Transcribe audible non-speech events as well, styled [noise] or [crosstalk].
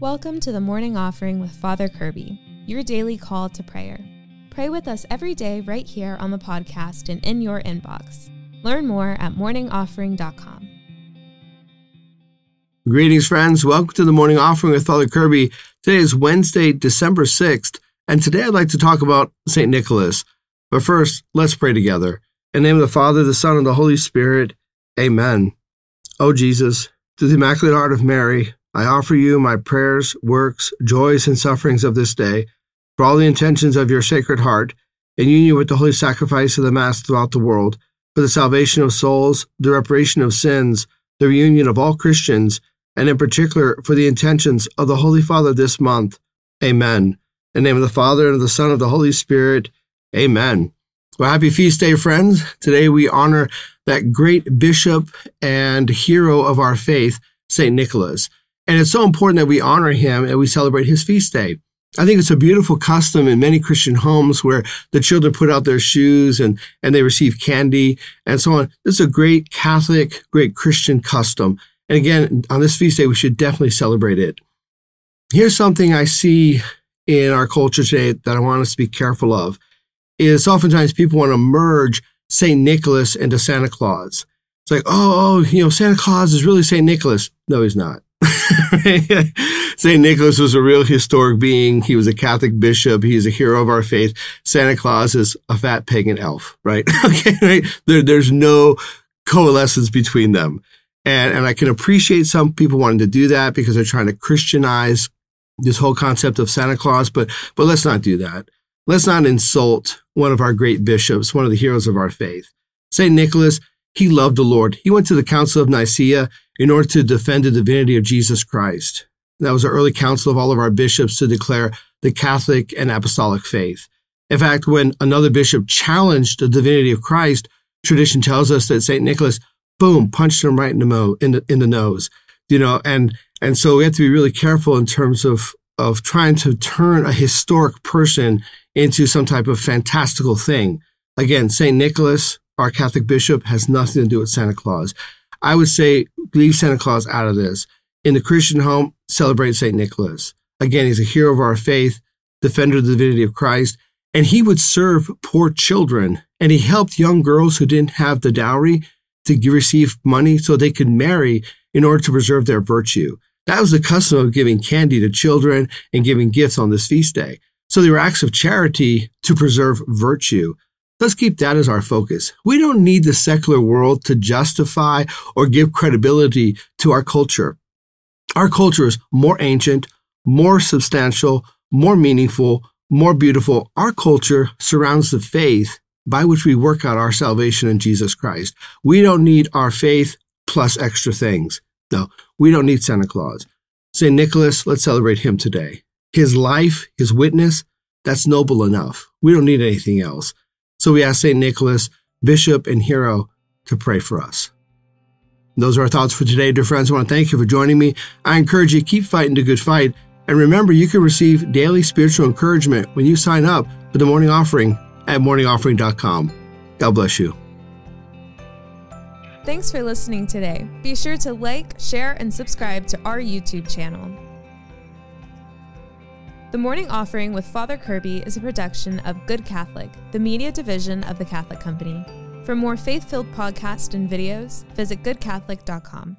Welcome to the morning offering with Father Kirby, your daily call to prayer. Pray with us every day right here on the podcast and in your inbox. Learn more at morningoffering.com. Greetings, friends. Welcome to the morning offering with Father Kirby. Today is Wednesday, December 6th, and today I'd like to talk about St. Nicholas. But first, let's pray together. In the name of the Father, the Son, and the Holy Spirit, amen. O Jesus, through the Immaculate Heart of Mary, I offer you my prayers, works, joys, and sufferings of this day, for all the intentions of your Sacred Heart, in union with the holy sacrifice of the Mass throughout the world, for the salvation of souls, the reparation of sins, the reunion of all Christians, and in particular for the intentions of the Holy Father this month. Amen. In the name of the Father, and of the Son, and of the Holy Spirit. Amen. Well, happy feast day, friends. Today we honor that great bishop and hero of our faith, St. Nicholas. And it's so important that we honor him and we celebrate his feast day. I think it's a beautiful custom in many Christian homes where the children put out their shoes and, and they receive candy and so on. This is a great Catholic, great Christian custom. And again, on this feast day, we should definitely celebrate it. Here's something I see in our culture today that I want us to be careful of is oftentimes people want to merge St. Nicholas into Santa Claus. It's like, oh, oh, you know, Santa Claus is really St. Nicholas. No, he's not. [laughs] St. Nicholas was a real historic being. He was a Catholic bishop. He's a hero of our faith. Santa Claus is a fat pagan elf, right? [laughs] okay, right? There, there's no coalescence between them. And, and I can appreciate some people wanting to do that because they're trying to Christianize this whole concept of Santa Claus, but, but let's not do that. Let's not insult one of our great bishops, one of the heroes of our faith. St. Nicholas, he loved the Lord. He went to the Council of Nicaea in order to defend the divinity of Jesus Christ. That was an early council of all of our bishops to declare the Catholic and Apostolic faith. In fact, when another bishop challenged the divinity of Christ, tradition tells us that St. Nicholas, boom, punched him right in the, mo- in the, in the nose. You know, and, and so we have to be really careful in terms of, of trying to turn a historic person into some type of fantastical thing. Again, St. Nicholas, our Catholic bishop, has nothing to do with Santa Claus. I would say leave Santa Claus out of this. In the Christian home, celebrate St. Nicholas. Again, he's a hero of our faith, defender of the divinity of Christ, and he would serve poor children. And he helped young girls who didn't have the dowry to receive money so they could marry in order to preserve their virtue. That was the custom of giving candy to children and giving gifts on this feast day. So they were acts of charity to preserve virtue. Let's keep that as our focus. We don't need the secular world to justify or give credibility to our culture. Our culture is more ancient, more substantial, more meaningful, more beautiful. Our culture surrounds the faith by which we work out our salvation in Jesus Christ. We don't need our faith plus extra things. No, we don't need Santa Claus. St. Nicholas, let's celebrate him today. His life, his witness, that's noble enough. We don't need anything else. So we ask St. Nicholas, Bishop and Hero, to pray for us. Those are our thoughts for today, dear friends. I want to thank you for joining me. I encourage you to keep fighting the good fight. And remember, you can receive daily spiritual encouragement when you sign up for the morning offering at morningoffering.com. God bless you. Thanks for listening today. Be sure to like, share, and subscribe to our YouTube channel. The Morning Offering with Father Kirby is a production of Good Catholic, the media division of the Catholic Company. For more faith filled podcasts and videos, visit goodcatholic.com.